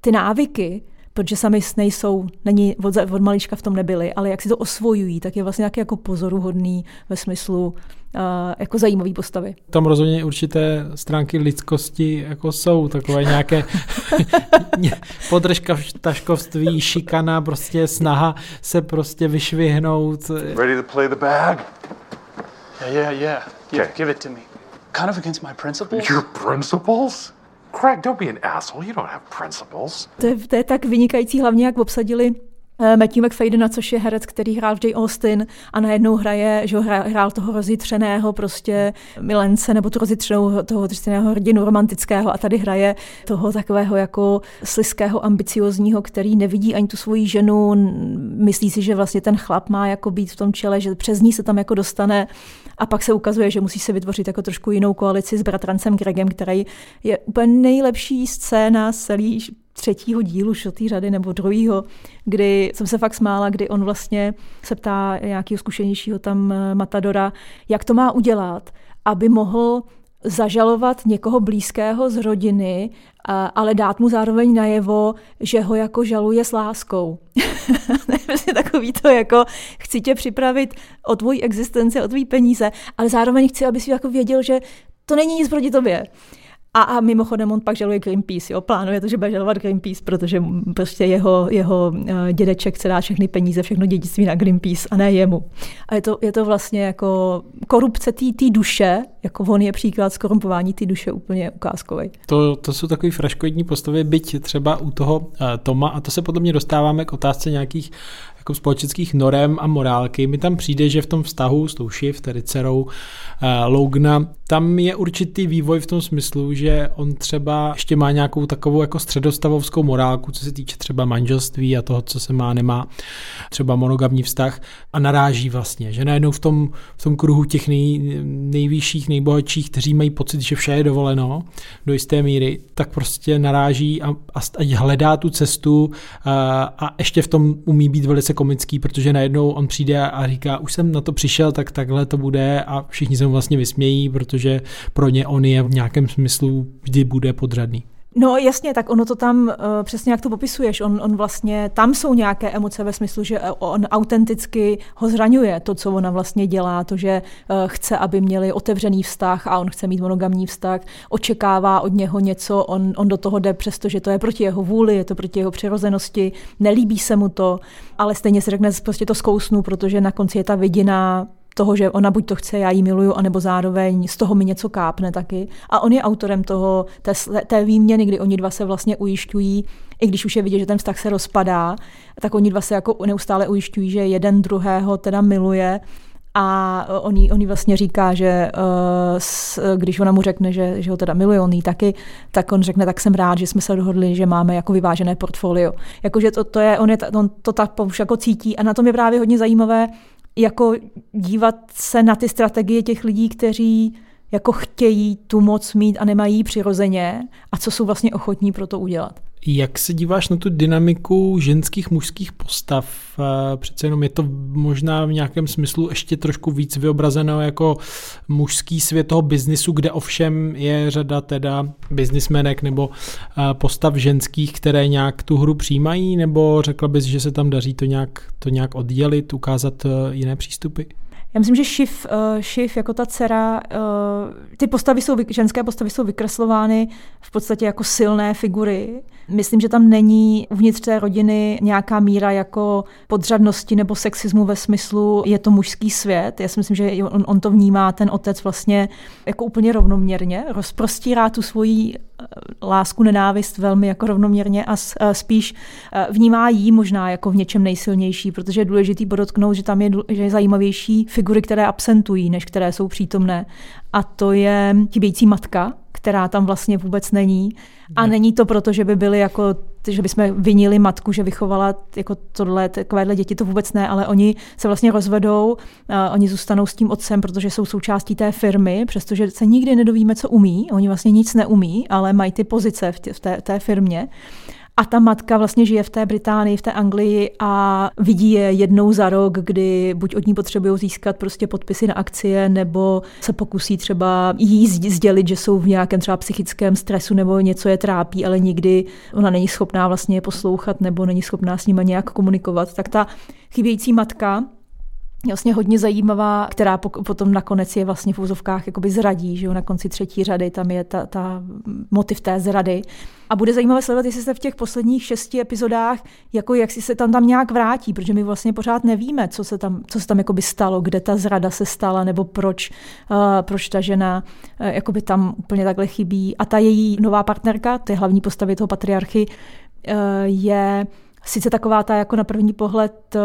ty návyky, protože sami nejsou, není od, od malička v tom nebyli, ale jak si to osvojují, tak je vlastně nějaký jako pozoruhodný ve smyslu uh, jako zajímavý postavy. Tam rozhodně určité stránky lidskosti jako jsou, takové nějaké podržka taškovství, šikana, prostě snaha se prostě vyšvihnout. Ready to play the bag? Yeah, yeah, yeah. Okay. Give it to me. Kind of against my principles. Your principles? Craig, don't be an asshole. You don't have principles. To je, to je tak vynikající, hlavně jak obsadili Eh, Matthew McFadena, což je herec, který hrál v Jay Austen a najednou hraje, že hrál toho rozjitřeného prostě milence nebo tu rozjitřenou toho rozjitřeného hrdinu romantického a tady hraje toho takového jako sliského, ambiciozního, který nevidí ani tu svoji ženu, myslí si, že vlastně ten chlap má jako být v tom čele, že přes ní se tam jako dostane a pak se ukazuje, že musí se vytvořit jako trošku jinou koalici s bratrancem Gregem, který je úplně nejlepší scéna celý třetího dílu šotý řady nebo druhého, kdy jsem se fakt smála, kdy on vlastně se ptá nějakého zkušenějšího tam eh, Matadora, jak to má udělat, aby mohl zažalovat někoho blízkého z rodiny, ale dát mu zároveň najevo, že ho jako žaluje s láskou. Prostě takový to jako, chci tě připravit o tvoji existenci, o tvý peníze, ale zároveň chci, abys jako věděl, že to není nic proti tobě. A, a mimochodem on pak žaluje Greenpeace, jo, plánuje to, že bude žalovat Greenpeace, protože prostě jeho, jeho eh, dědeček se dá všechny peníze, všechno dědictví na Greenpeace a ne jemu. A je to, je to vlastně jako korupce té duše, jako on je příklad skorumpování té duše úplně ukázkový. To, to jsou takový fraškoidní postavy, byť třeba u toho uh, Toma, a to se potom dostáváme k otázce nějakých jako společenských norem a morálky. Mi tam přijde, že v tom vztahu s tou Shiv, tedy dcerou uh, Logna, tam je určitý vývoj v tom smyslu, že on třeba ještě má nějakou takovou jako středostavovskou morálku, co se týče třeba manželství a toho, co se má, nemá, třeba monogamní vztah a naráží vlastně, že najednou v tom, v tom kruhu těch nej, nejvyšších, nejbohatších, kteří mají pocit, že vše je dovoleno do jisté míry, tak prostě naráží a, a, hledá tu cestu a, a ještě v tom umí být velice komický, protože najednou on přijde a říká, už jsem na to přišel, tak takhle to bude a všichni se mu vlastně vysmějí, protože pro ně on je v nějakém smyslu vždy bude podřadný. No jasně, tak ono to tam uh, přesně jak to popisuješ, on, on vlastně, tam jsou nějaké emoce ve smyslu, že on autenticky ho zraňuje, to, co ona vlastně dělá, to, že uh, chce, aby měli otevřený vztah a on chce mít monogamní vztah, očekává od něho něco, on, on do toho jde, přestože to je proti jeho vůli, je to proti jeho přirozenosti, nelíbí se mu to, ale stejně si řekne, prostě to zkousnu, protože na konci je ta vidina toho, že ona buď to chce, já ji miluju, anebo zároveň z toho mi něco kápne taky. A on je autorem toho, té, té výměny, kdy oni dva se vlastně ujišťují, i když už je vidět, že ten vztah se rozpadá, tak oni dva se jako neustále ujišťují, že jeden druhého teda miluje a on jí, on jí vlastně říká, že uh, s, když ona mu řekne, že, že ho teda miluje, on jí taky, tak on řekne, tak jsem rád, že jsme se dohodli, že máme jako vyvážené portfolio. Jakože to, to je, on, je, on to tak už jako cítí a na tom je právě hodně zajímavé, jako dívat se na ty strategie těch lidí, kteří jako chtějí tu moc mít a nemají přirozeně a co jsou vlastně ochotní pro to udělat. Jak se díváš na tu dynamiku ženských, mužských postav? Eh, přece jenom je to možná v nějakém smyslu ještě trošku víc vyobrazeno jako mužský svět toho biznisu, kde ovšem je řada teda biznismenek nebo eh, postav ženských, které nějak tu hru přijímají, nebo řekla bys, že se tam daří to nějak, to nějak oddělit, ukázat eh, jiné přístupy? Já myslím, že Šiv, uh, Šiv jako ta dcera, uh, ty postavy jsou, ženské postavy jsou vykreslovány v podstatě jako silné figury. Myslím, že tam není uvnitř té rodiny nějaká míra jako podřadnosti nebo sexismu ve smyslu, je to mužský svět. Já si myslím, že on, on to vnímá, ten otec vlastně jako úplně rovnoměrně, rozprostírá tu svoji eh, lásku, nenávist velmi jako rovnoměrně a spíš vnímá jí možná jako v něčem nejsilnější, protože je důležitý podotknout, že tam je, že je zajímavější figury, které absentují, než které jsou přítomné. A to je chybějící matka, která tam vlastně vůbec není. A není to proto, že by byly jako že bychom vinili matku, že vychovala jako tohle, takovéhle děti, to vůbec ne, ale oni se vlastně rozvedou, a oni zůstanou s tím otcem, protože jsou součástí té firmy, přestože se nikdy nedovíme, co umí, oni vlastně nic neumí, ale mají ty pozice v, tě, v té, té firmě. A ta matka vlastně žije v té Británii, v té Anglii a vidí je jednou za rok, kdy buď od ní potřebují získat prostě podpisy na akcie, nebo se pokusí třeba jí sdělit, že jsou v nějakém třeba psychickém stresu nebo něco je trápí, ale nikdy ona není schopná vlastně je poslouchat nebo není schopná s nimi nějak komunikovat. Tak ta chybějící matka vlastně hodně zajímavá, která potom nakonec je vlastně v úzovkách jakoby zradí, že jo, na konci třetí řady, tam je ta, ta motiv té zrady. A bude zajímavé sledovat, jestli se v těch posledních šesti epizodách, jako jak si se tam tam nějak vrátí, protože my vlastně pořád nevíme, co se tam, co se tam jakoby stalo, kde ta zrada se stala, nebo proč, uh, proč ta žena uh, jakoby tam úplně takhle chybí. A ta její nová partnerka, ty hlavní postavy toho patriarchy, uh, je sice taková ta jako na první pohled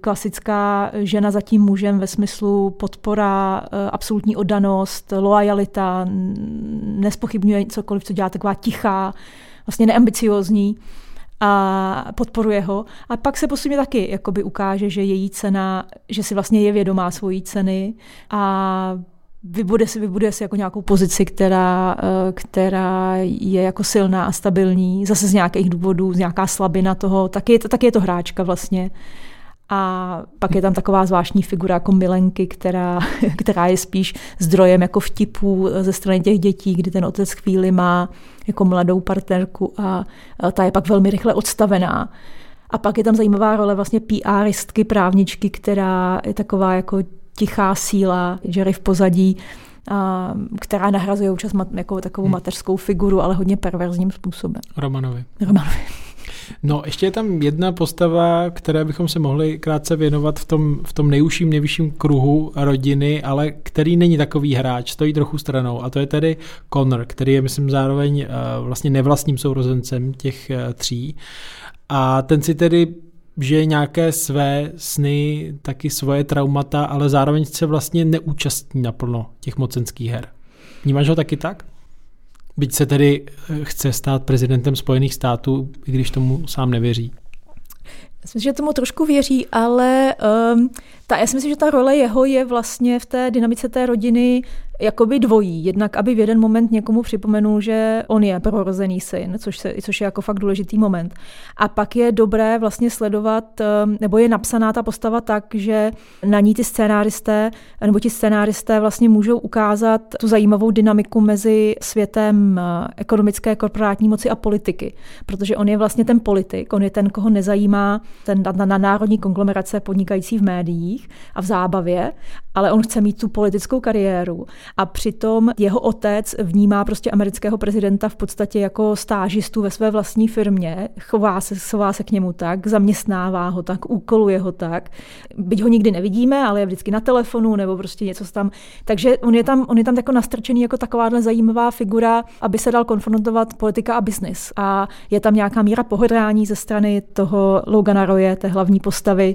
klasická žena za tím mužem ve smyslu podpora, absolutní oddanost, loajalita, nespochybňuje cokoliv, co dělá, taková tichá, vlastně neambiciozní a podporuje ho. A pak se postupně taky jakoby ukáže, že její cena, že si vlastně je vědomá svojí ceny a vybuduje si, vybuduje si jako nějakou pozici, která, eh, která je jako silná a stabilní, zase z nějakých důvodů, z nějaká slabina toho, taky je to, taky je to hráčka vlastně. A pak je tam taková zvláštní figura jako Milenky, která, která je spíš zdrojem jako vtipů ze strany těch dětí, kdy ten otec chvíli má jako mladou partnerku a ta je pak velmi rychle odstavená. A pak je tam zajímavá role vlastně PRistky, právničky, která je taková jako tichá síla, Jerry v pozadí, a, která nahrazuje občas mat, jako takovou hmm. mateřskou figuru, ale hodně perverzním způsobem. Romanovi. Romanovi. No, ještě je tam jedna postava, které bychom se mohli krátce věnovat v tom, v tom nejužším, nejvyšším kruhu rodiny, ale který není takový hráč, stojí trochu stranou. A to je tedy Connor, který je, myslím, zároveň uh, vlastně nevlastním sourozencem těch uh, tří. A ten si tedy že nějaké své sny, taky svoje traumata, ale zároveň se vlastně neúčastní naplno těch mocenských her. Vnímáš ho taky tak? Byť se tedy eh, chce stát prezidentem Spojených států, i když tomu sám nevěří. Myslím, že tomu trošku věří, ale um, ta, já si myslím, že ta role jeho je vlastně v té dynamice té rodiny jakoby dvojí. Jednak, aby v jeden moment někomu připomenul, že on je prorozený syn, což, se, což je jako fakt důležitý moment. A pak je dobré vlastně sledovat, ehm, nebo je napsaná ta postava tak, že na ní ty scénáristé, nebo ti scénáristé vlastně můžou ukázat tu zajímavou dynamiku mezi světem eh, ekonomické, korporátní moci a politiky. Protože on je vlastně ten politik, on je ten, koho nezajímá ten na, na národní konglomerace podnikající v médiích a v zábavě, ale on chce mít tu politickou kariéru a přitom jeho otec vnímá prostě amerického prezidenta v podstatě jako stážistu ve své vlastní firmě, chová se, chová se k němu tak, zaměstnává ho tak, úkoluje ho tak. Byť ho nikdy nevidíme, ale je vždycky na telefonu nebo prostě něco tam. Takže on je tam, on je tam jako nastrčený jako takováhle zajímavá figura, aby se dal konfrontovat politika a biznis. A je tam nějaká míra pohodrání ze strany toho Logana Roye, té hlavní postavy,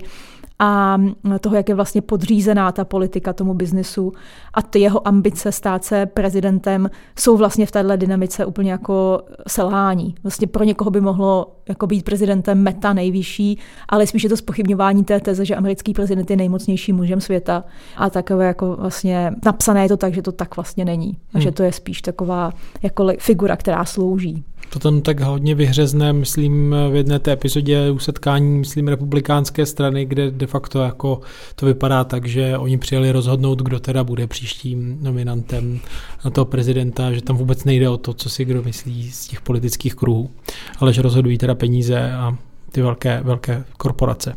a toho, jak je vlastně podřízená ta politika tomu biznesu a ty jeho ambice stát se prezidentem jsou vlastně v téhle dynamice úplně jako selhání. Vlastně pro někoho by mohlo jako být prezidentem meta nejvyšší, ale spíš je to spochybňování té teze, že americký prezident je nejmocnějším mužem světa a takové jako vlastně napsané je to tak, že to tak vlastně není. A hmm. že to je spíš taková jako figura, která slouží. To tam tak hodně vyhřezne, myslím, v jedné té epizodě usetkání, myslím, republikánské strany, kde de facto jako to vypadá tak, že oni přijeli rozhodnout, kdo teda bude příštím nominantem na toho prezidenta, že tam vůbec nejde o to, co si kdo myslí z těch politických kruhů, ale že rozhodují teda peníze a ty velké, velké korporace.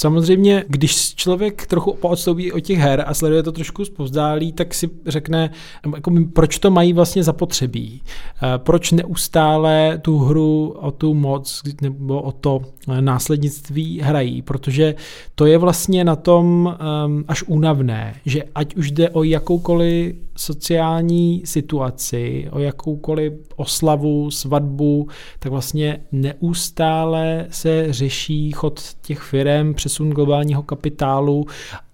Samozřejmě, když člověk trochu poodstoupí od těch her a sleduje to trošku zpovzdálí, tak si řekne, jako, proč to mají vlastně zapotřebí. Eh, proč neustále tu hru o tu moc nebo o to následnictví hrají, protože to je vlastně na tom um, až únavné, že ať už jde o jakoukoliv sociální situaci, o jakoukoliv oslavu, svatbu, tak vlastně neustále se řeší chod těch firm, přesun globálního kapitálu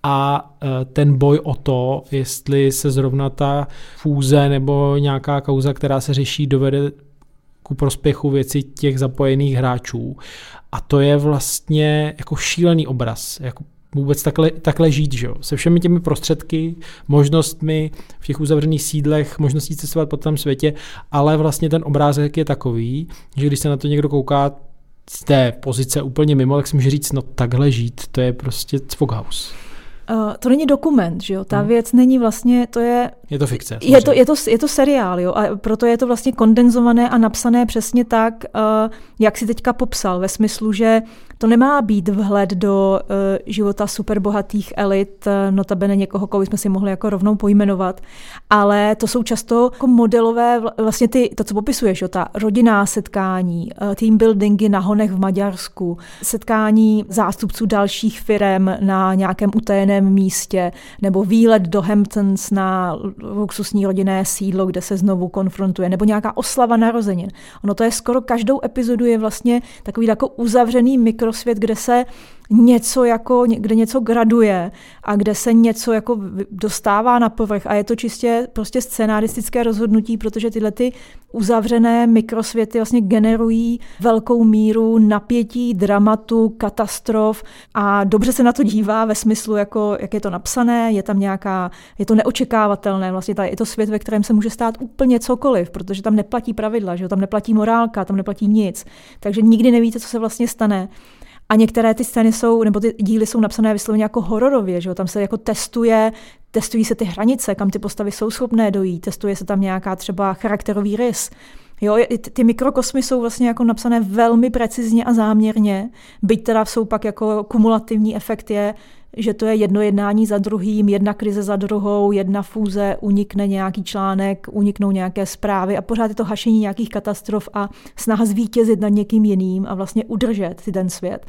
a e, ten boj o to, jestli se zrovna ta fúze nebo nějaká kauza, která se řeší, dovede ku prospěchu věci těch zapojených hráčů. A to je vlastně jako šílený obraz. Jako vůbec takhle, takhle žít, že jo? se všemi těmi prostředky, možnostmi v těch uzavřených sídlech, možností cestovat po tom světě, ale vlastně ten obrázek je takový, že když se na to někdo kouká z té pozice úplně mimo, tak si může říct, no takhle žít, to je prostě Cvoghaus. Uh, to není dokument, že jo? Ta hmm. věc není vlastně, to je... Je to fikce. Je to, je, to, je to seriál, jo? A proto je to vlastně kondenzované a napsané přesně tak, uh, jak si teďka popsal, ve smyslu, že To nemá být vhled do uh, života superbohatých elit, uh, notabene někoho, koho jsme si mohli jako rovnou pojmenovat, ale to jsou často jako modelové, vlastně ty, to, co popisuješ, jo, ta rodinná setkání, uh, team buildingy na honech v Maďarsku, setkání zástupců dalších firm na nějakém utajeném místě, nebo výlet do Hamptons na luxusní rodinné sídlo, kde se znovu konfrontuje, nebo nějaká oslava narozenin. Ono to je skoro každou epizodu je vlastně takový jako uzavřený mikrosvět, kde se něco jako, kde něco graduje a kde se něco jako dostává na povrch a je to čistě prostě scenaristické rozhodnutí, protože tyhle ty uzavřené mikrosvěty vlastně generují velkou míru napětí, dramatu, katastrof a dobře se na to dívá ve smyslu, jako, jak je to napsané, je tam nějaká, je to neočekávatelné, vlastně ta, je to svět, ve kterém se může stát úplně cokoliv, protože tam neplatí pravidla, že tam neplatí morálka, tam neplatí nic, takže nikdy nevíte, co se vlastně stane. A některé ty scény jsou, nebo ty díly jsou napsané vysloveně jako hororově, že jo? tam se jako testuje, testují se ty hranice, kam ty postavy jsou schopné dojít, testuje se tam nějaká třeba charakterový rys. Jo, ty mikrokosmy jsou vlastně jako napsané velmi precizně a záměrně, byť teda jsou pak jako kumulativní efekt je, že to je jedno jednání za druhým, jedna krize za druhou, jedna fúze, unikne nějaký článek, uniknou nějaké zprávy a pořád je to hašení nějakých katastrof a snaha zvítězit nad někým jiným a vlastně udržet si ten svět.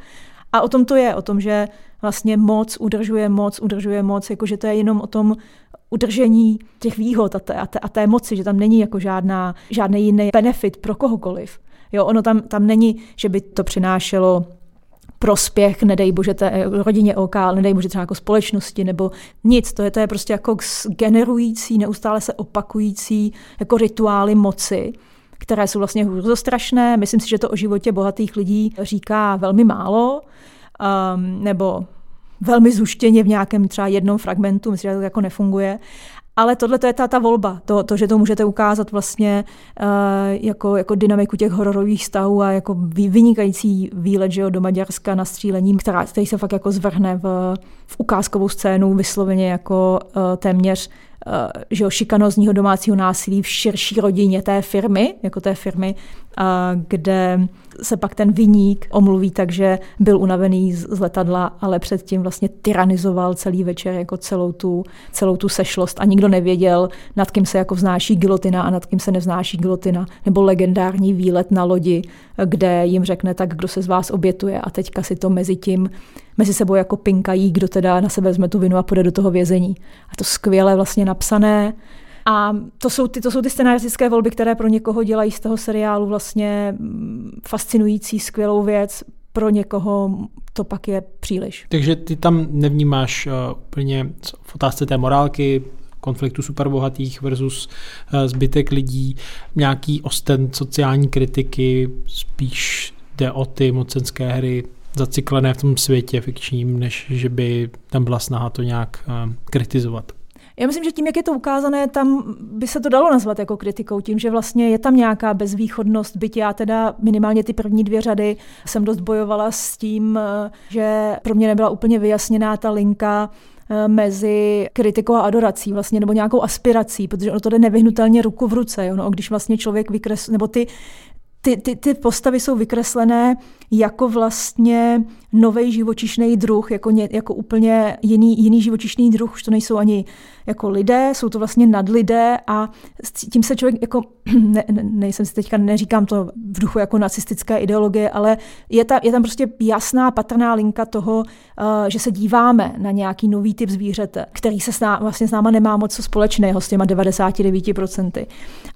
A o tom to je, o tom, že vlastně moc udržuje moc, udržuje moc, jakože to je jenom o tom udržení těch výhod a té, a té, a té moci, že tam není jako žádná, žádný jiný benefit pro kohokoliv. Jo, ono tam, tam není, že by to přinášelo prospěch, nedej bože té rodině OK, nedej bože třeba jako společnosti nebo nic. To je, to je prostě jako generující, neustále se opakující jako rituály moci, které jsou vlastně hruzostrašné. Myslím si, že to o životě bohatých lidí říká velmi málo, um, nebo velmi zuštěně v nějakém třeba jednom fragmentu, myslím, že to jako nefunguje. Ale tohle to je ta, ta volba, to, to, že to můžete ukázat vlastně uh, jako, jako dynamiku těch hororových stavů a jako vynikající výlet že jo, do Maďarska na střílením, která, který se fakt jako zvrhne v, v ukázkovou scénu vysloveně jako uh, téměř uh, že jo, šikanozního domácího násilí v širší rodině té firmy, jako té firmy, uh, kde se pak ten viník omluví tak, že byl unavený z letadla, ale předtím vlastně tyranizoval celý večer jako celou tu, celou tu sešlost a nikdo nevěděl, nad kým se jako vznáší gilotina a nad kým se nevznáší gilotina, nebo legendární výlet na lodi, kde jim řekne tak, kdo se z vás obětuje a teďka si to mezi tím mezi sebou jako pinkají, kdo teda na sebe vezme tu vinu a půjde do toho vězení. A to skvěle vlastně napsané, a to jsou ty, to jsou ty scenaristické volby, které pro někoho dělají z toho seriálu vlastně mm, fascinující, skvělou věc. Pro někoho to pak je příliš. Takže ty tam nevnímáš uh, úplně v otázce té morálky, konfliktu superbohatých versus uh, zbytek lidí, nějaký osten sociální kritiky, spíš jde o ty mocenské hry zaciklené v tom světě fikčním, než že by tam byla snaha to nějak uh, kritizovat. Já myslím, že tím, jak je to ukázané, tam by se to dalo nazvat jako kritikou, tím, že vlastně je tam nějaká bezvýchodnost, byť já teda minimálně ty první dvě řady jsem dost bojovala s tím, že pro mě nebyla úplně vyjasněná ta linka eh, mezi kritikou a adorací vlastně, nebo nějakou aspirací, protože ono to jde nevyhnutelně ruku v ruce. Jo? No, když vlastně člověk vykres, nebo ty ty, ty, ty postavy jsou vykreslené jako vlastně nový živočišný druh, jako, ně, jako úplně jiný, jiný živočišný druh, už to nejsou ani jako lidé, jsou to vlastně nadlidé a tím se člověk jako, ne, ne, nejsem si teďka, neříkám to v duchu jako nacistické ideologie, ale je, ta, je tam prostě jasná patrná linka toho, uh, že se díváme na nějaký nový typ zvířete, který se s ná, vlastně s náma nemá moc co společného s těma 99%.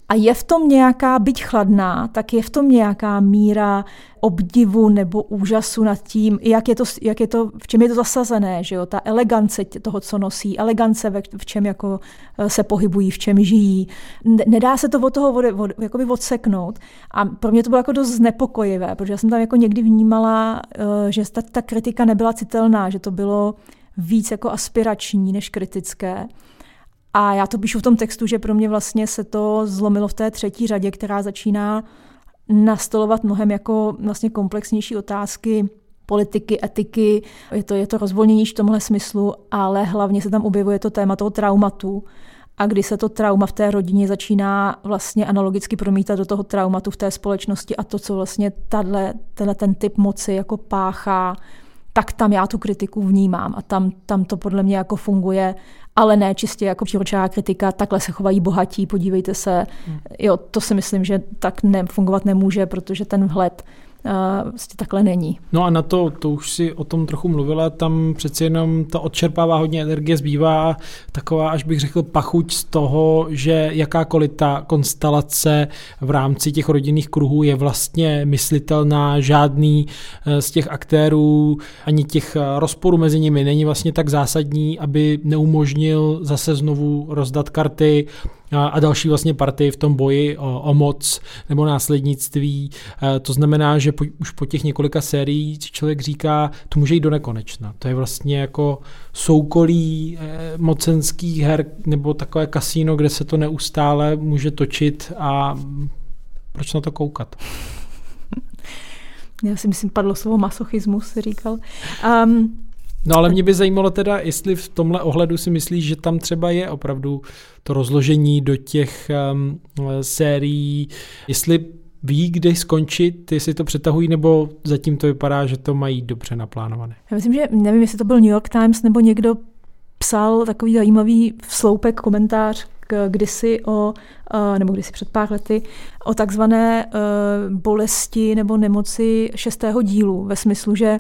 A je v tom nějaká, byť chladná, tak je v tom nějaká míra obdivu nebo úžasu nad tím, jak je to, jak je to, v čem je to zasazené, že jo? ta elegance toho, co nosí, elegance, v čem jako eh, se pohybují, v čem žijí. Nedá se to od toho od, od, jakoby odseknout. A pro mě to bylo jako dost znepokojivé, protože já jsem tam jako někdy vnímala, eh, že ta, ta kritika nebyla citelná, že to bylo víc jako aspirační než kritické. A já to píšu v tom textu, že pro mě vlastně se to zlomilo v té třetí řadě, která začíná nastolovat mnohem jako vlastně komplexnější otázky politiky, etiky, je to, je to rozvolněnější v tomhle smyslu, ale hlavně se tam objevuje to téma toho traumatu. A kdy se to trauma v té rodině začíná vlastně analogicky promítat do toho traumatu v té společnosti a to, co vlastně tato, tenhle ten typ moci jako páchá, tak tam já tu kritiku vnímám a tam, tam to podle mě jako funguje, ale ne čistě jako příročná kritika, takhle se chovají bohatí, podívejte se. Hmm. Jo, to si myslím, že tak ne, fungovat nemůže, protože ten vhled vlastně takhle není. No a na to, to už si o tom trochu mluvila, tam přeci jenom to odčerpává hodně energie, zbývá taková, až bych řekl, pachuť z toho, že jakákoliv ta konstelace v rámci těch rodinných kruhů je vlastně myslitelná, žádný eh, z těch aktérů, ani těch eh, rozporů mezi nimi není vlastně tak zásadní, aby neumožnil zase znovu rozdat karty, a další vlastně partii v tom boji o, o moc nebo následnictví. E, to znamená, že po, už po těch několika sérií člověk říká, to může jít do nekonečna. To je vlastně jako soukolí e, mocenských her nebo takové kasíno, kde se to neustále může točit a proč na to koukat? Já si myslím, padlo slovo masochismus, říkal. Um, No ale mě by zajímalo teda, jestli v tomhle ohledu si myslíš, že tam třeba je opravdu to rozložení do těch um, sérií, jestli ví, kde skončit, jestli to přetahují, nebo zatím to vypadá, že to mají dobře naplánované. Já myslím, že nevím, jestli to byl New York Times nebo někdo psal takový zajímavý sloupek komentář kdysi o, nebo kdysi před pár lety, o takzvané bolesti nebo nemoci šestého dílu, ve smyslu, že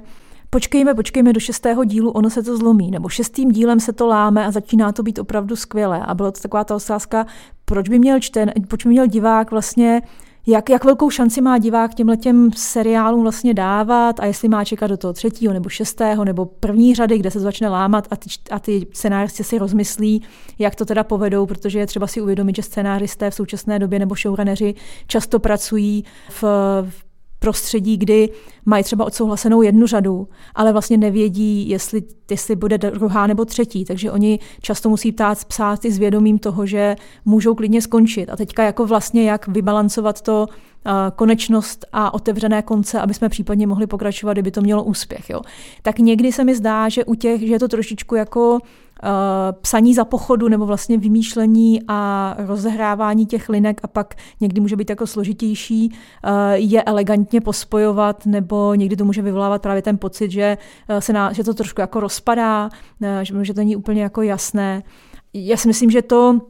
počkejme, počkejme do šestého dílu, ono se to zlomí, nebo šestým dílem se to láme a začíná to být opravdu skvělé. A byla to taková ta otázka, proč by měl čten, proč by měl divák vlastně jak, jak velkou šanci má divák těmhle těm seriálům vlastně dávat a jestli má čekat do toho třetího nebo šestého nebo první řady, kde se to začne lámat a ty, a ty scenáristé si rozmyslí, jak to teda povedou, protože je třeba si uvědomit, že scenáristé v současné době nebo showrunneři často pracují v, v prostředí, kdy mají třeba odsouhlasenou jednu řadu, ale vlastně nevědí, jestli, jestli bude druhá nebo třetí. Takže oni často musí ptát, psát i s vědomím toho, že můžou klidně skončit. A teďka jako vlastně jak vybalancovat to uh, konečnost a otevřené konce, aby jsme případně mohli pokračovat, kdyby to mělo úspěch. Jo. Tak někdy se mi zdá, že u těch, že je to trošičku jako Eh, psaní za pochodu nebo vlastně vymýšlení a rozehrávání těch linek a pak někdy může být jako složitější, eh, je elegantně pospojovat nebo někdy to může vyvolávat právě ten pocit, že, eh, se na, že to trošku jako rozpadá, že to není úplně jako jasné. Já si myslím, že to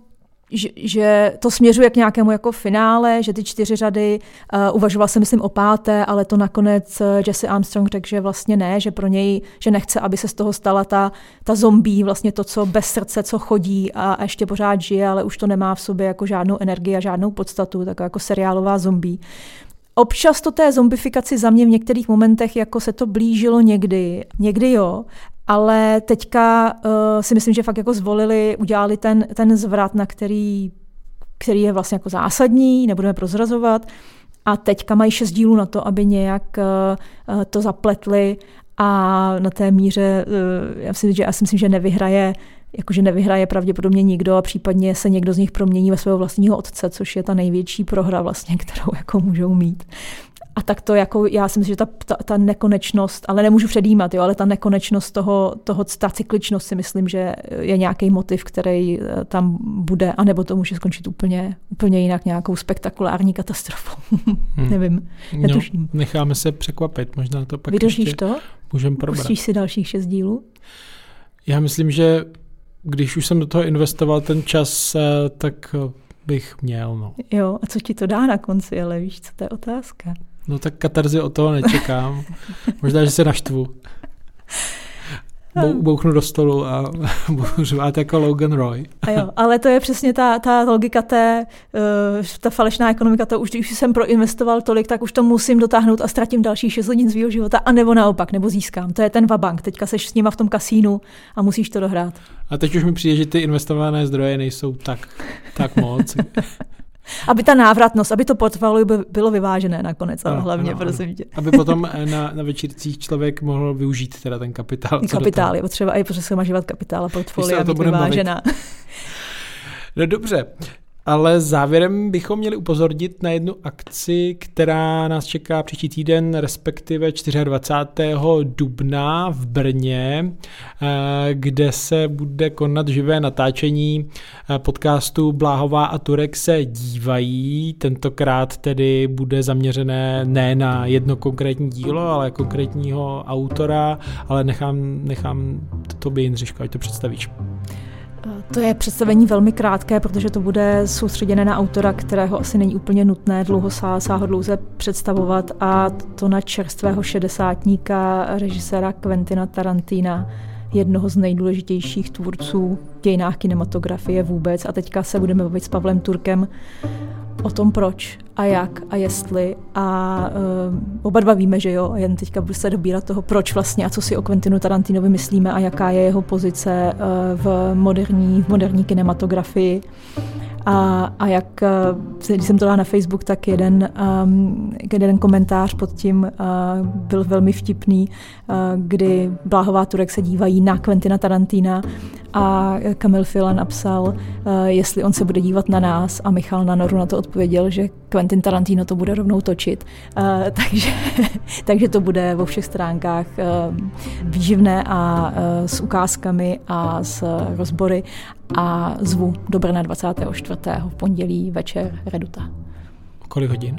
že, že to směřuje k nějakému jako finále, že ty čtyři řady, uh, uvažoval jsem myslím o páté, ale to nakonec uh, Jesse Armstrong řekl, že vlastně ne, že pro něj, že nechce, aby se z toho stala ta, ta zombie, vlastně to, co bez srdce, co chodí a, ještě pořád žije, ale už to nemá v sobě jako žádnou energii a žádnou podstatu, taková jako seriálová zombie. Občas to té zombifikaci za mě v některých momentech jako se to blížilo někdy, někdy jo, ale teďka uh, si myslím, že fakt jako zvolili, udělali ten, ten zvrat, na který, který je vlastně jako zásadní, nebudeme prozrazovat. A teďka mají šest dílů na to, aby nějak uh, to zapletli a na té míře, uh, já, si, že, já si myslím, že nevyhraje jakože nevyhraje pravděpodobně nikdo a případně se někdo z nich promění ve svého vlastního otce, což je ta největší prohra vlastně, kterou jako můžou mít. A tak to jako, já si myslím, že ta, ta, ta nekonečnost, ale nemůžu předjímat, jo, ale ta nekonečnost toho, toho, ta cykličnost si myslím, že je nějaký motiv, který eh, tam bude, anebo to může skončit úplně, úplně jinak nějakou spektakulární katastrofou. hmm. Nevím, netuším. No, necháme se překvapit, možná to pak Vydržíš ještě to? můžeme probrat. Pustíš si dalších šest dílů? Já myslím, že když už jsem do toho investoval ten čas, eh, tak bych měl. No. Jo, a co ti to dá na konci, ale víš, co to je otázka. No tak katarzy o toho nečekám. Možná, že se naštvu. bouchnu do stolu a budu řvát jako Logan Roy. A jo, ale to je přesně ta, ta logika té, uh, ta falešná ekonomika, to už když jsem proinvestoval tolik, tak už to musím dotáhnout a ztratím další 6 hodin svého života, a nebo naopak, nebo získám. To je ten vabank. Teďka seš s nima v tom kasínu a musíš to dohrát. A teď už mi přijde, že ty investované zdroje nejsou tak, tak moc. aby ta návratnost, aby to portfolio by bylo vyvážené nakonec, ale hlavně, ano, prosím tě. Aby potom eh, na, na večírcích člověk mohl využít teda ten kapitál. Kapitál, je potřeba i potřeba kapitál a portfolio, aby vyvážená. no dobře. Ale závěrem bychom měli upozornit na jednu akci, která nás čeká příští týden, respektive 24. dubna v Brně, eh, kde se bude konat živé natáčení eh, podcastu Bláhová a Turek se dívají. Tentokrát tedy bude zaměřené ne na jedno konkrétní dílo, ale konkrétního autora, ale nechám, nechám to by Jindřiško, ať to představíš. To je představení velmi krátké, protože to bude soustředěné na autora, kterého asi není úplně nutné dlouho sáhodlouze představovat a to na čerstvého šedesátníka režiséra Quentina Tarantina, jednoho z nejdůležitějších tvůrců v dějinách kinematografie vůbec. A teďka se budeme bavit s Pavlem Turkem o tom proč a jak a jestli a uh, oba dva víme, že jo, jen teďka budu se dobírat toho proč vlastně a co si o Quentinu Tarantinovi myslíme a jaká je jeho pozice uh, v moderní, v moderní kinematografii. A, a jak, eh, když jsem to dala na Facebook, tak jeden, um, jeden komentář pod tím uh, byl velmi vtipný, uh, kdy Bláhová Turek se dívají na Quentina Tarantina a Kamil Filan napsal, uh, jestli on se bude dívat na nás a Michal Nanoru na to odpověděl, že Quentin Tarantino to bude rovnou točit. Uh, takže, takže to bude vo všech stránkách uh, výživné a uh, s ukázkami a s rozbory a zvu do Brna 24. v pondělí večer Reduta. Kolik hodin?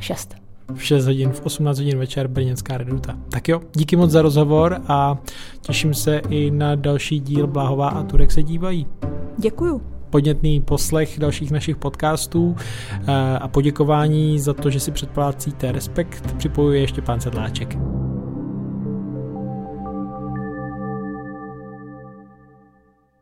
6. V 6 hodin, v 18 hodin večer Brněnská Reduta. Tak jo, díky moc za rozhovor a těším se i na další díl Bláhová a Turek se dívají. Děkuju podnětný poslech dalších našich podcastů eh, a poděkování za to, že si předplácíte Respekt, připojuje ještě pán Sedláček.